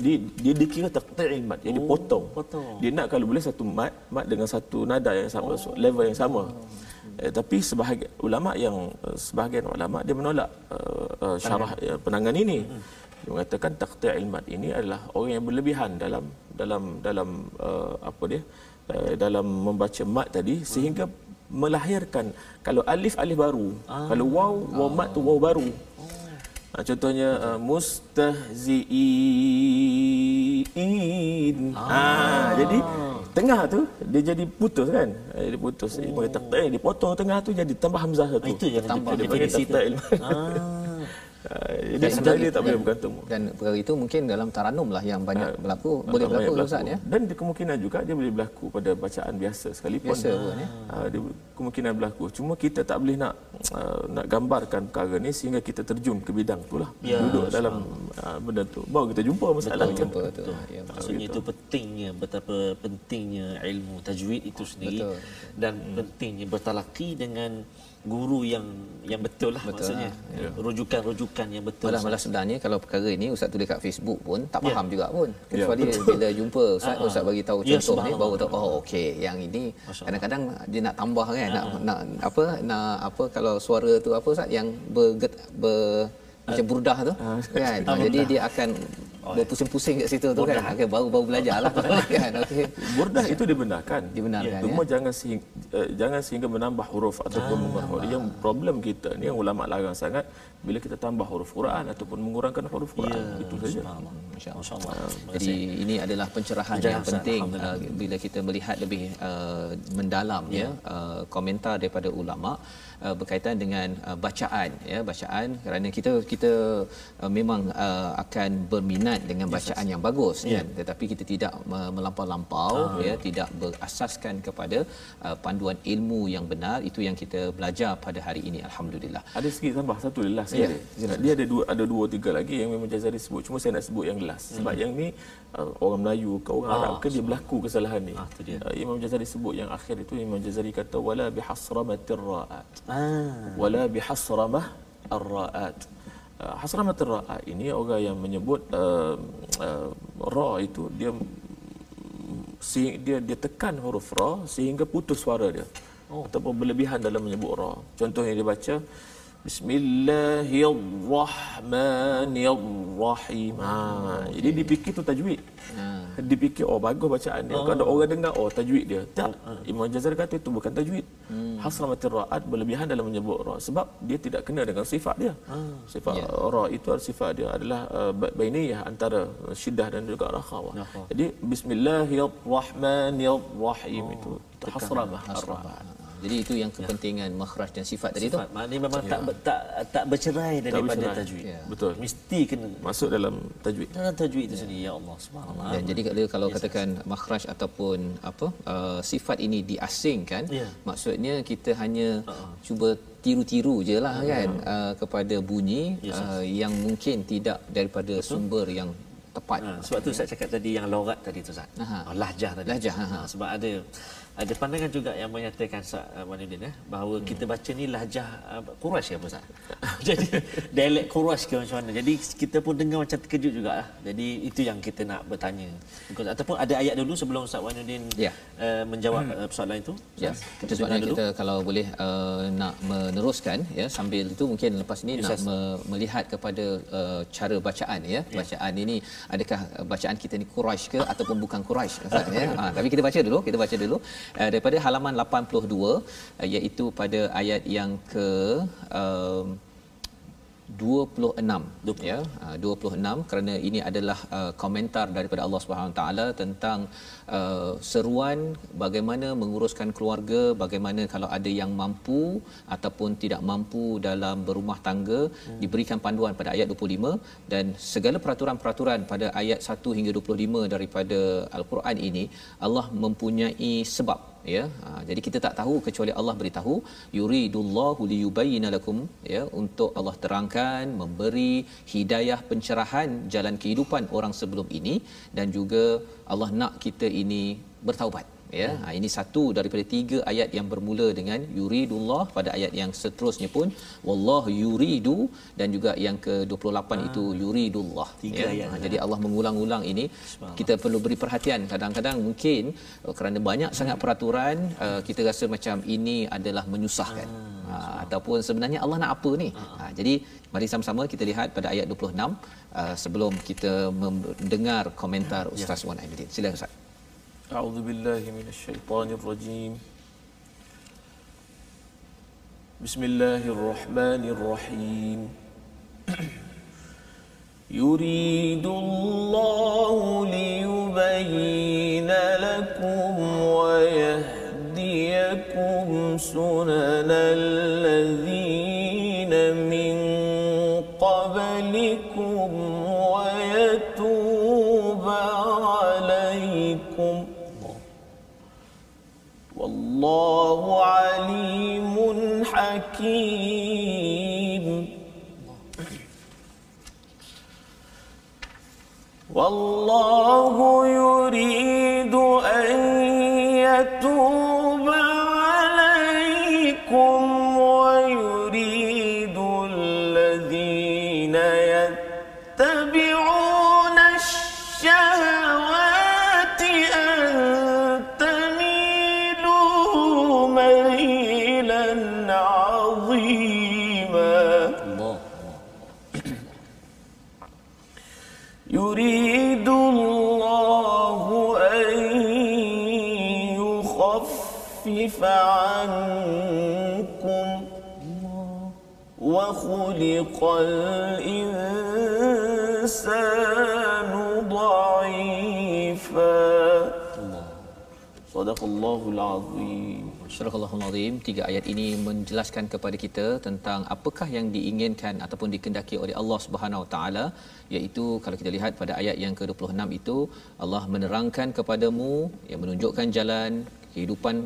jadi dia dikira taqti'il mat. Jadi potong. potong. dia nak kalau boleh satu mat mat dengan satu nada yang sama so, level yang sama. Eh, tapi sebahagian ulama yang eh, sebahagian ulama dia menolak uh, uh, syarah uh, penangan ini. Dia mengatakan taqti'il mat ini adalah orang yang berlebihan dalam dalam dalam uh, apa dia uh, dalam membaca mat tadi sehingga melahirkan kalau alif alif baru. Kalau waw waw mat tu waw baru Ha, contohnya uh, mustahziin. Ha, jadi tengah tu dia jadi putus kan? Eh, Dia putus. Dia panggil taqta' dia potong tengah tu jadi tambah hamzah satu. Itu yang tambah dia definisi panggil taqta' Ah. Ha, jadi sebenarnya dia tak boleh bergantung. dan perkara itu mungkin dalam taranum lah yang banyak berlaku boleh Banyak berlaku Ustaz ya Dan kemungkinan juga dia boleh berlaku pada bacaan biasa sekalipun. Biasa pun, ya. Ha, dia kemungkinan berlaku. Cuma kita tak boleh nak uh, nak gambarkan perkara ni sehingga kita terjun ke bidang tu lah. Ya, Duduk dalam uh, benda tu. Baru kita jumpa masalah Betul, tu. jumpa tu ya Maksudnya itu pentingnya betapa pentingnya ilmu tajwid itu sendiri Betul. dan pentingnya bertalaki dengan guru yang yang betul lah Betul maksudnya. rujukan-rujukan yang betul. Malah malah sebenarnya kalau perkara ini Ustaz tulis kat Facebook pun tak faham juga pun. Ya, Kecuali bila jumpa Ustaz Ah, ah. Ustaz bagi tahu Ya, contoh ni subhanallah. baru tahu oh okey yang ini. Kadang-kadang dia nak tambah kan nak nak apa nak apa kalau suara tu apa Ustaz yang berget ber macam burdah tu kan. Ah, jadi dia akan berpusing-pusing kat situ tu kan. Okay, baru-baru belajar lah kan. Okey. Burdah itu dibenarkan. Dibenarkan, Cuma ya. jangan sehingga, uh, jangan sehingga menambah huruf ataupun Ah. huruf. Yang problem kita ni yang ulama larang sangat bila kita tambah huruf Quran ataupun mengurangkan huruf Quran. Ya, Itu saja. Masya-Allah. Jadi ini adalah pencerahan Pencerahan, yang penting uh, bila kita melihat lebih uh, mendalam ya uh, komentar daripada ulama uh, berkaitan dengan uh, bacaan ya bacaan. Kerana kita kita uh, memang uh, akan berminat dengan bacaan yang bagus kan? Tetapi kita tidak uh, melampau-lampau ya tidak berasaskan kepada uh, panduan ilmu yang benar itu yang kita belajar pada hari ini alhamdulillah. Ada sikit tambah satu last Ya, sekali. Dia ada dua ada dua tiga lagi yang memang Jazari sebut. Cuma saya nak sebut yang last. Sebab yang ni uh, orang Melayu ke orang Arab ke dia berlaku kesalahan ni. Ah, dia. Uh, Imam Jazari sebut yang akhir itu Imam Jazari kata wala bihasramatir ra'at. Ah. Wala bihasramah ar-ra'at. Uh, hasramatir ra'at ini orang yang menyebut uh, uh, ra itu dia dia dia tekan huruf ra sehingga putus suara dia. Oh. Ataupun berlebihan dalam menyebut ra. Contohnya dia baca Bismillahirrahmanirrahim. Ha, jadi dipikir tu tajwid. Dipikir oh bagus bacaan dia. Kalau ada orang dengar oh tajwid dia. Tak. Imam Jazari kata itu bukan tajwid. Hasramatir ra'at berlebihan dalam menyebut ra sebab dia tidak kena dengan sifat dia. Sifat Ya. ra itu adalah sifat dia adalah uh, ba- bainiyah antara syiddah dan juga rakhawah. Jadi bismillahirrahmanirrahim itu hasramah ar-ra'at. Jadi itu yang kepentingan makhraj dan sifat tadi tu Sifat maknanya memang tak ber- tak tak bercerai daripada bercerai. tajwid. Ya. Betul. Mesti kena Masuk dalam tajwid. dalam tajwid itu sendiri ya Allah subhanallah. dan jadi kalau kalau katakan makhraj ataupun apa uh, sifat ini diasingkan Ya. maksudnya kita hanya cuba tiru-tiru je lah kan uh, kepada bunyi uh, yang mungkin tidak daripada sumber yang tepat Ha, sebab tu saya cakap tadi yang lorat tadi tu Ustaz. Oh, lahjah tadi. Lahjah. Ha, sebab ada ada pandangan juga yang menyatakan Ustaz uh, Wanuddin eh bahawa Hmm. kita baca ni lahjah uh, Quraisy ke apa Ustaz? Jadi dialek Quraisy ke macam mana? Jadi kita pun dengar macam terkejut jugalah. Jadi itu yang kita nak bertanya. Ataupun ada ayat dulu sebelum Ustaz Wanuddin Ya. uh, menjawab uh, soalan itu. Ya, Kita sebabnya dengar dulu. kita kalau boleh uh, nak meneruskan ya sambil itu mungkin lepas ini Ya, nak me- melihat kepada uh, cara bacaan ya. Bacaan ini adakah bacaan kita ni Quraisy ke ataupun bukan Quraisy Ustaz ya. Ha, tapi kita baca dulu, kita baca dulu uh, daripada halaman 82 uh, iaitu pada ayat yang ke um, 26 ya uh, 26 kerana ini adalah uh, komentar daripada Allah Subhanahu Wa taala tentang uh, seruan bagaimana menguruskan keluarga bagaimana kalau ada yang mampu ataupun tidak mampu dalam berumah tangga hmm. diberikan panduan pada ayat 25 dan segala peraturan-peraturan pada ayat 1 hingga 25 daripada al-Quran ini Allah mempunyai sebab ya. Ha, jadi kita tak tahu kecuali Allah beritahu yuridullahu liyubayyana lakum ya untuk Allah terangkan memberi hidayah pencerahan jalan kehidupan orang sebelum ini dan juga Allah nak kita ini bertaubat ya ha, ini satu daripada tiga ayat yang bermula dengan yuridullah pada ayat yang seterusnya pun wallahu yuridu dan juga yang ke-28 itu yuridullah. Tiga ayat ha, dah. jadi Allah mengulang-ulang ini. Kita perlu beri perhatian. Kadang-kadang mungkin uh, kerana banyak sangat peraturan uh, kita rasa macam ini adalah menyusahkan. Ha, ataupun sebenarnya Allah nak apa ni? Ha, jadi mari sama-sama kita lihat pada ayat 26 uh, sebelum kita mendengar komentar Ustaz Wan Ainuddin silakan Ustaz أعوذ بالله من الشيطان الرجيم. بسم الله الرحمن الرحيم. يريد الله ليبين لكم ويهديكم سنن والله عليم حكيم. والله يريد خلق الإنسان ضعيفا صدق الله العظيم Surah Al-Azim tiga ayat ini menjelaskan kepada kita tentang apakah yang diinginkan ataupun dikendaki oleh Allah Subhanahu Wa Taala iaitu kalau kita lihat pada ayat yang ke-26 itu Allah menerangkan kepadamu yang menunjukkan jalan kehidupan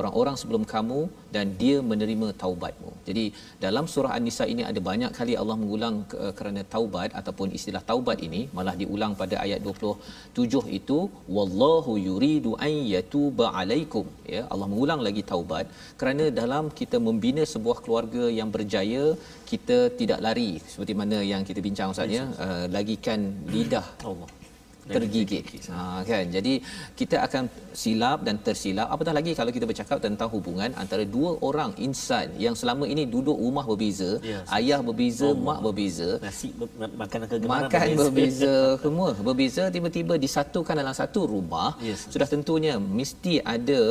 orang-orang sebelum kamu dan dia menerima taubatmu. Jadi dalam surah An-Nisa ini ada banyak kali Allah mengulang ke, kerana taubat ataupun istilah taubat ini malah diulang pada ayat 27 itu wallahu yuridu an yatuba alaikum. Ya Allah mengulang lagi taubat. Kerana dalam kita membina sebuah keluarga yang berjaya kita tidak lari. Seperti mana yang kita bincang ustaz ya? Uh, lagikan lidah Allah tergigit. Ha kan. Jadi kita akan silap dan tersilap apatah lagi kalau kita bercakap tentang hubungan antara dua orang insan yang selama ini duduk rumah berbeza, Ya, ayah berbeza, mak berbeza, nasi ber- makanan kegemaran makan berbeza, semua berbeza tiba-tiba disatukan dalam satu rumah. Yes. Sudah tentunya mesti ada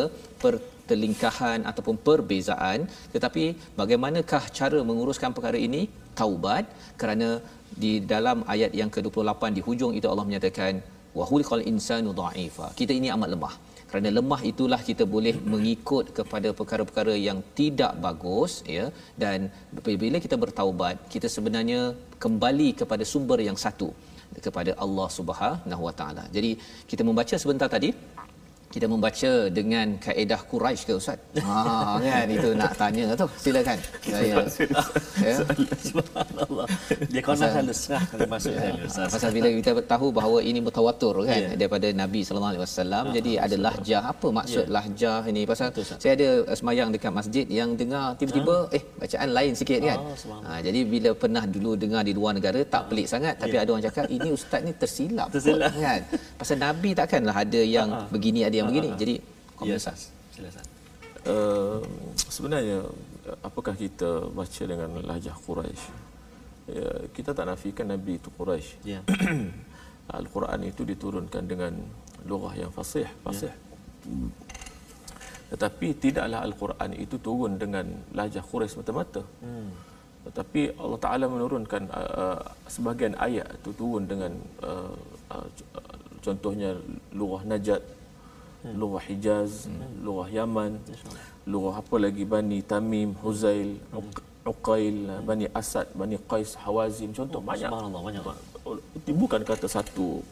pertelingkahan ataupun perbezaan tetapi bagaimanakah cara menguruskan perkara ini? Taubat kerana di dalam ayat yang ke-28 di hujung itu Allah menyatakan wa khuliqal insanu dha'ifa. Kita ini amat lemah. Kerana lemah itulah kita boleh mengikut kepada perkara-perkara yang tidak bagus ya dan bila kita bertaubat kita sebenarnya kembali kepada sumber yang satu kepada Allah Subhanahu Wa Taala. Jadi kita membaca sebentar tadi kita membaca dengan kaedah Quraisy ke ustaz? Ha kan itu nak tanya tu. Silakan. Saya ya. Subhanallah. Dia selalu serah kalau masuk saya Ustaz. Pasal bila kita tahu bahawa ini mutawatir kan Ya. daripada Nabi sallallahu alaihi wasallam jadi ada lahjah apa maksud Ya. lahjah ini pasal Betul, Ustaz. saya ada uh, semayang dekat masjid yang dengar tiba-tiba eh bacaan lain sikit kan. Oh. Ha jadi bila pernah dulu dengar di luar negara tak pelik sangat tapi ada orang cakap ini ustaz ni tersilap. Tersilap. Ah, kan. Pasal Nabi takkanlah ada yang begini ada yang begini. Jadi Ya, komen Ustaz. Ustaz. Silakan. Uh, sebenarnya apakah kita baca dengan lahjah Quraisy? Ya, kita tak nafikan Nabi itu Quraisy. Ya. Al-Quran itu diturunkan dengan lughah yang fasih, fasih. Tetapi tidaklah Al-Quran itu turun dengan lahjah Quraisy semata-mata. Hmm. Tetapi Allah Taala menurunkan uh, uh, sebahagian ayat itu turun dengan uh, uh, contohnya lughah Najd, hmm. lughah Hijaz, hmm. lughah Yaman, lughah apa lagi? Bani Tamim, Huzail, Uq- Uqail, Bani Asad, Bani Qais, Hawazin, contoh oh, banyak. Subhanallah banyak. Itu bukan kata satu.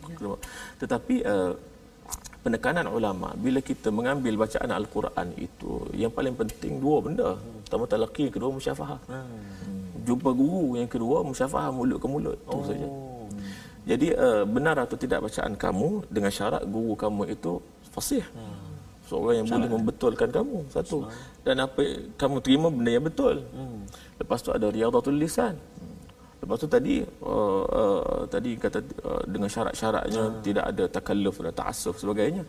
Tetapi uh, penekanan ulama bila kita mengambil bacaan al-Quran itu yang paling penting dua benda. Pertama talaqi kedua musyafahah jumpa guru yang kedua musyafahah mulut ke mulut. Oh. saja. Jadi uh, benar atau tidak bacaan kamu dengan syarat guru kamu itu fasih seorang yang boleh membetulkan kamu satu dan apa kamu terima benda yang betul lepas tu ada riyadatul lisan Lepas tu tadi uh, uh, tadi kata uh, dengan syarat-syaratnya hmm. tidak ada takalluf dan ta'assuf sebagainya.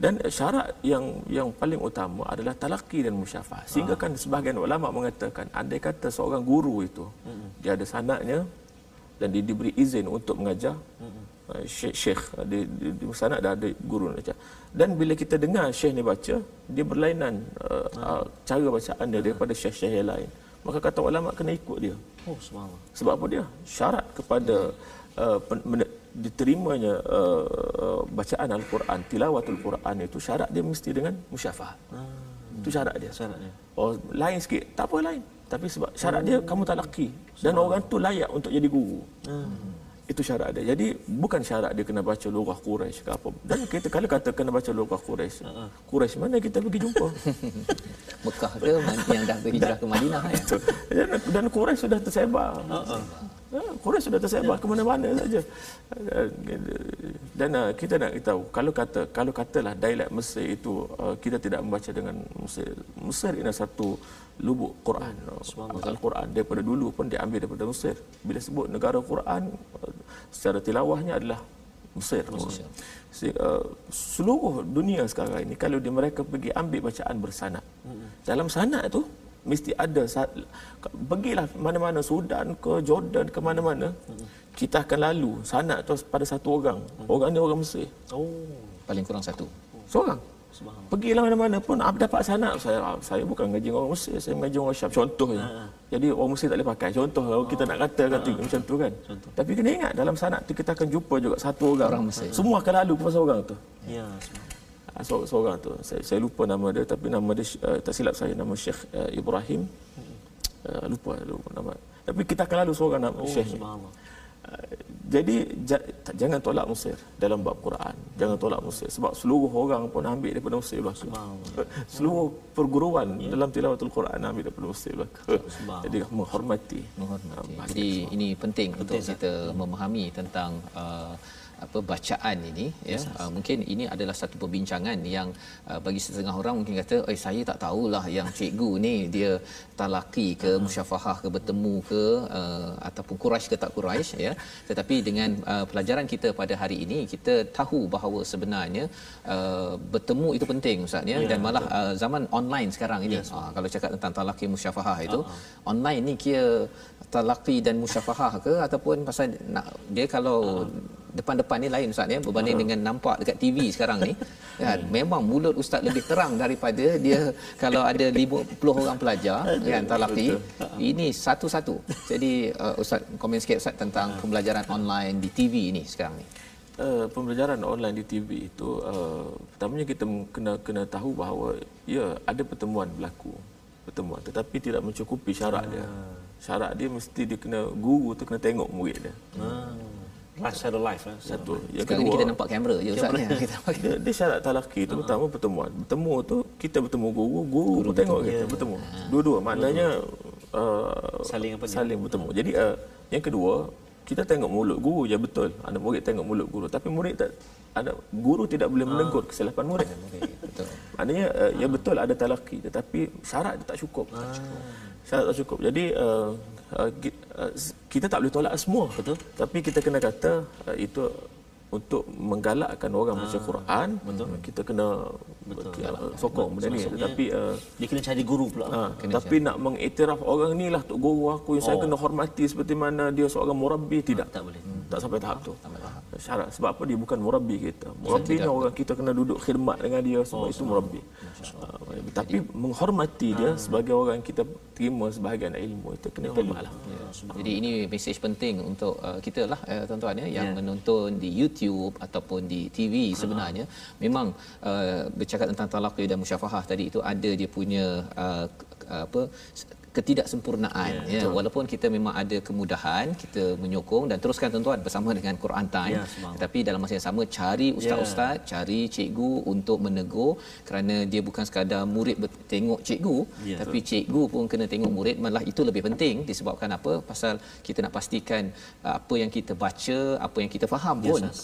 Dan syarat yang yang paling utama adalah talaqi dan musyafah. Sehingga kan sebahagian ulama mengatakan andai kata seorang guru itu hmm. dia ada sanadnya dan dia diberi izin untuk mengajar hmm. Uh, syekh, syekh di, di, di sanad dah ada guru ajar. Dan bila kita dengar syekh ni baca, dia berlainan uh, hmm. uh, cara bacaan dia daripada syekh-syekh yang lain. Maka kata ulama kena ikut dia. Oh subhanallah. Sebab apa dia? Syarat kepada uh, pen- men- diterimanya uh, uh, bacaan Al-Quran, tilawatul Quran itu syarat dia mesti dengan musyafah. Hmm. Itu syarat dia. Syaratnya. Oh, lain sikit. Tak apa lain. Tapi sebab syarat dia kamu tak laki dan orang tu layak untuk jadi guru. Hmm. Itu syarat dia. Jadi bukan syarat dia kena baca lughah Quraisy ke apa. Dan kita kalau kata kena baca lughah Quraisy, Quraisy mana kita pergi jumpa? Mekah ke yang dah berhijrah ke Madinah ya. dan, dan Quraisy sudah tersebar. Ya, Quraisy sudah tersebar ke mana-mana saja. Dan uh, kita nak tahu kalau kata kalau katalah dialek Mesir itu uh, kita tidak membaca dengan Mesir. Mesir ini satu lubuk Quran. Al-Quran daripada dulu pun diambil daripada Mesir. Bila sebut negara Quran uh, secara tilawahnya adalah Mesir. Se- uh, seluruh dunia sekarang ini kalau dia mereka pergi ambil bacaan bersanad. Dalam sanad tu mesti ada pergilah mana-mana Sudan ke Jordan ke mana-mana kita akan lalu sanad tu pada satu orang orang ni orang Mesir Oh. Paling kurang satu. seorang Pergilah mana-mana pun ah, dapat sanad saya ah, saya bukan ngaji orang Mesir, saya mengaji orang Syam contohnya. Jadi orang Mesir tak boleh pakai contoh kalau kita nak kata kata macam tu kan. Tapi kena ingat dalam sanad tu kita akan jumpa juga satu orang. Orang Mesir. Semua akan lalu pasal orang tu. Ya. Ah, seorang, seorang tu. Saya, saya lupa nama dia tapi nama dia uh, tak silap saya. Nama Syekh uh, Ibrahim. Uh, lupa lupa nama. Tapi kita akan lalu seorang nama Oh, Syekh subhanallah. Uh, jadi jangan tolak Mesir dalam bab Quran. Jangan tolak Mesir sebab seluruh orang pun ambil daripada Mesir belaka. Seluruh perguruan dalam tilawatul Quran ambil daripada Mesir belaka. Jadi menghormati. Menghormati. Jadi ini penting, untuk kita memahami tentang uh, apa bacaan ini ya. Uh, mungkin ini adalah satu perbincangan yang uh, bagi setengah orang mungkin kata eh saya tak tahulah yang cikgu ni dia talaki ke musyafahah ke bertemu ke uh, ataupun Quraisy ke tak Quraisy ya. Tetapi dengan uh, pelajaran kita pada hari ini kita tahu bahawa sebenarnya uh, bertemu itu penting ustaz ya. Dan malah uh, zaman online sekarang ini. Uh, kalau cakap tentang talaki musyafahah itu online ni kira talaki dan musyafahah ke ataupun pasal nak dia kalau depan-depan ni lain ustaz ya berbanding dengan nampak dekat TV sekarang ni kan memang mulut ustaz lebih terang daripada dia kalau ada 50 orang pelajar kan talaki ini satu-satu. Jadi uh, ustaz komen sikit ustaz tentang pembelajaran online di TV ni sekarang ni. Uh, pembelajaran online di TV itu uh, pertamanya kita kena kena tahu bahawa ya ada pertemuan berlaku. Pertemuan tetapi tidak mencukupi syarat dia syarat dia mesti dia kena guru tu kena tengok murid dia. Live secara live eh. satu. Yang sekarang ni kedua kita nampak kamera je ustaz ya. Kita dia, dia syarat talaki itu pertama pertemuan. Bertemu tu kita bertemu guru guru, pun tengok kita bertemu. Dua-dua maknanya uh, Saling apa dia? saling bertemu. Jadi uh, yang kedua kita tengok mulut guru je betul. Anak murid tengok mulut guru tapi murid tak ada guru tidak boleh menegur kesilapan murid. Betul. Maknanya uh, ya betul ada talaki tetapi syarat dia tak cukup. Tak cukup jadi uh, uh, ki- uh, kita tak boleh tolak semua betul? Tapi kita kena kata uh, itu untuk menggalakkan orang baca Quran betul. kita kena betul. sokong benda ni. Tetapi uh, Dia kena cari guru pula. Ha, tapi nak mengiktiraf orang ni lah tok guru aku yang saya kena hormati seperti mana dia seorang murabbi tidak. tak boleh. tak sampai tahap tu. Syarat. Sebab apa? Dia bukan murabbi kita. Murabbi ni orang kita kena duduk khidmat dengan dia. Semua itu murabbi Ha, tapi menghormati dia sebagai orang kita terima sebahagian ilmu itu kena terima lah. Jadi ini mesej penting untuk uh, kita lah uh, tuan-tuan ya yang menonton di YouTube ataupun di TV sebenarnya. Memang uh, bercakap tentang talaqi dan musyafahah tadi itu ada dia punya uh, apa ketidaksempurnaan ya, ya. walaupun kita memang ada kemudahan kita menyokong dan teruskan tuan-tuan bersama dengan Quran Time. Ya, semangat. tapi dalam masa yang sama cari ustaz-ustaz cari cikgu untuk menegur. Kerana dia bukan sekadar murid ber- tengok cikgu Ya. tapi cikgu pun kena tengok murid. Malah itu lebih penting disebabkan apa? Pasal kita nak pastikan uh, apa yang kita baca apa yang kita faham Ya, pun. Ustaz.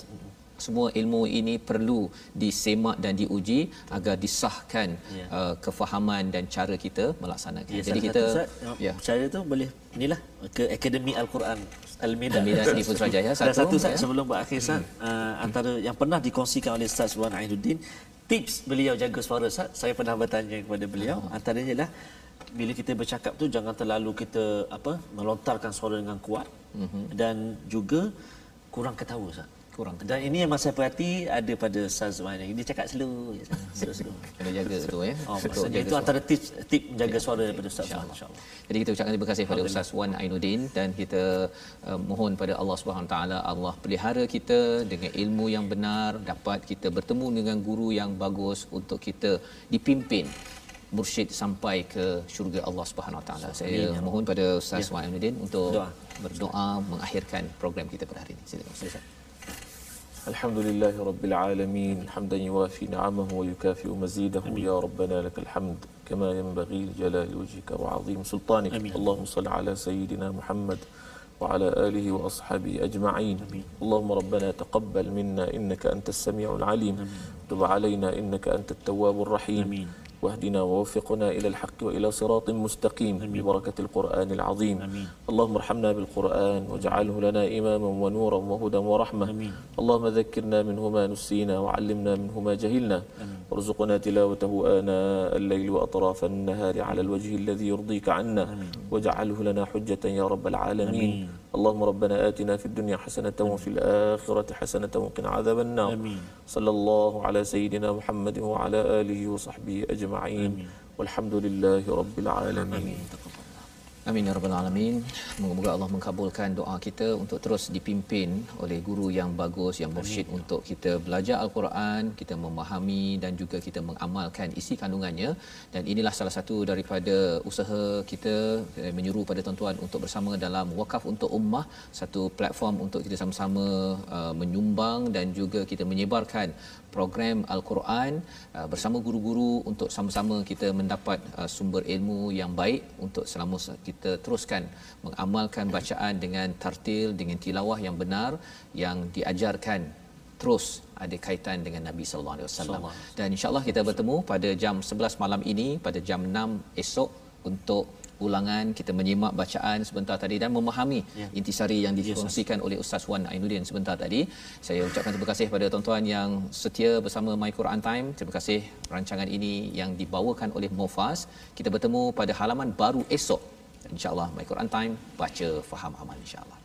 Semua ilmu ini perlu disemak dan diuji agar disahkan Ya. uh, kefahaman dan cara kita melaksanakan. Ya, Jadi kita satu, Ustaz, ya Cara tu boleh inilah ke Akademi Al-Quran Al-Midah. Al-Midah di Putrajaya Dan satu, satu Ustaz, ya. sebelum berakhir Ustaz, uh, antara yang pernah dikongsikan oleh Ustaz Wan Ainuddin, tips beliau jaga suara Ustaz, saya pernah bertanya kepada beliau, antaranya ialah bila kita bercakap tu jangan terlalu kita apa melontarkan suara dengan kuat dan juga kurang ketawa Ustaz. Kurang Dan ini yang saya perhati ada pada Ustaz ini. Dia cakap slow. Slow, slow. kena jaga tu ya. Oh, maksudnya itu antara tips tip menjaga suara daripada Ustaz insya-Allah. Jadi kita ucapkan terima kasih kepada Ustaz Wan Ainuddin dan kita uh, mohon pada Allah Subhanahu taala Allah pelihara kita dengan ilmu yang benar dapat kita bertemu dengan guru yang bagus untuk kita dipimpin mursyid sampai ke syurga Allah Subhanahu Wa taala. Saya mohon pada Ustaz Wan Ainuddin untuk Doa. berdoa mengakhirkan program kita pada hari ini. Silakan Ustaz. الحمد لله رب العالمين حمدا يوافي نعمه ويكافئ مزيده. يا ربنا لك الحمد كما ينبغي لجلال وجهك وعظيم سلطانك. أمين. اللهم صل على سيدنا محمد وعلى آله وأصحابه أجمعين. اللهم ربنا تقبل منا إنك أنت السميع العليم. تب علينا إنك أنت التواب الرحيم. آمين. واهدنا ووفقنا إلى الحق وإلى صراط مستقيم. ببركة القرآن العظيم. آمين. اللهم ارحمنا بالقرآن واجعله لنا إماما ونورا وهدى ورحمة. آمين. اللهم ذكرنا منه ما نسينا وعلمنا منه ما جهلنا. وارزقنا تلاوته آناء الليل وأطراف النهار على الوجه الذي يرضيك عنا. واجعله لنا حجة يا رب العالمين. اللهم ربنا آتنا في الدنيا حسنة وفي الآخرة حسنة وقنا عذاب النار. آمين. صلى الله على سيدنا محمد وعلى آله وصحبه أجمعين. والحمد لله رب العالمين. Amin ya rabbal alamin. Moga-moga Allah mengabulkan doa kita untuk terus dipimpin oleh guru yang bagus yang mursyid untuk kita belajar al-Quran, kita memahami dan juga kita mengamalkan isi kandungannya dan inilah salah satu daripada usaha kita eh, menyuruh pada tuan-tuan untuk bersama dalam wakaf untuk ummah satu platform untuk kita sama-sama uh, menyumbang dan juga kita menyebarkan program Al-Quran uh, bersama guru-guru untuk sama-sama kita mendapat uh, sumber ilmu yang baik untuk selama se- kita teruskan mengamalkan bacaan dengan tartil dengan tilawah yang benar yang diajarkan terus ada kaitan dengan Nabi sallallahu alaihi wasallam. Dan insyaallah kita bertemu pada jam 11 malam ini pada jam 6 esok untuk ulangan kita menyimak bacaan sebentar tadi dan memahami Ya. intisari yang dikongsikan oleh Ustaz Wan Ainuddin sebentar tadi. Saya ucapkan terima kasih kepada tuan-tuan yang setia bersama My Quran Time. Terima kasih rancangan ini yang dibawakan oleh Mofas. Kita bertemu pada halaman baru esok. InsyaAllah My Quran Time baca faham amal insyaAllah.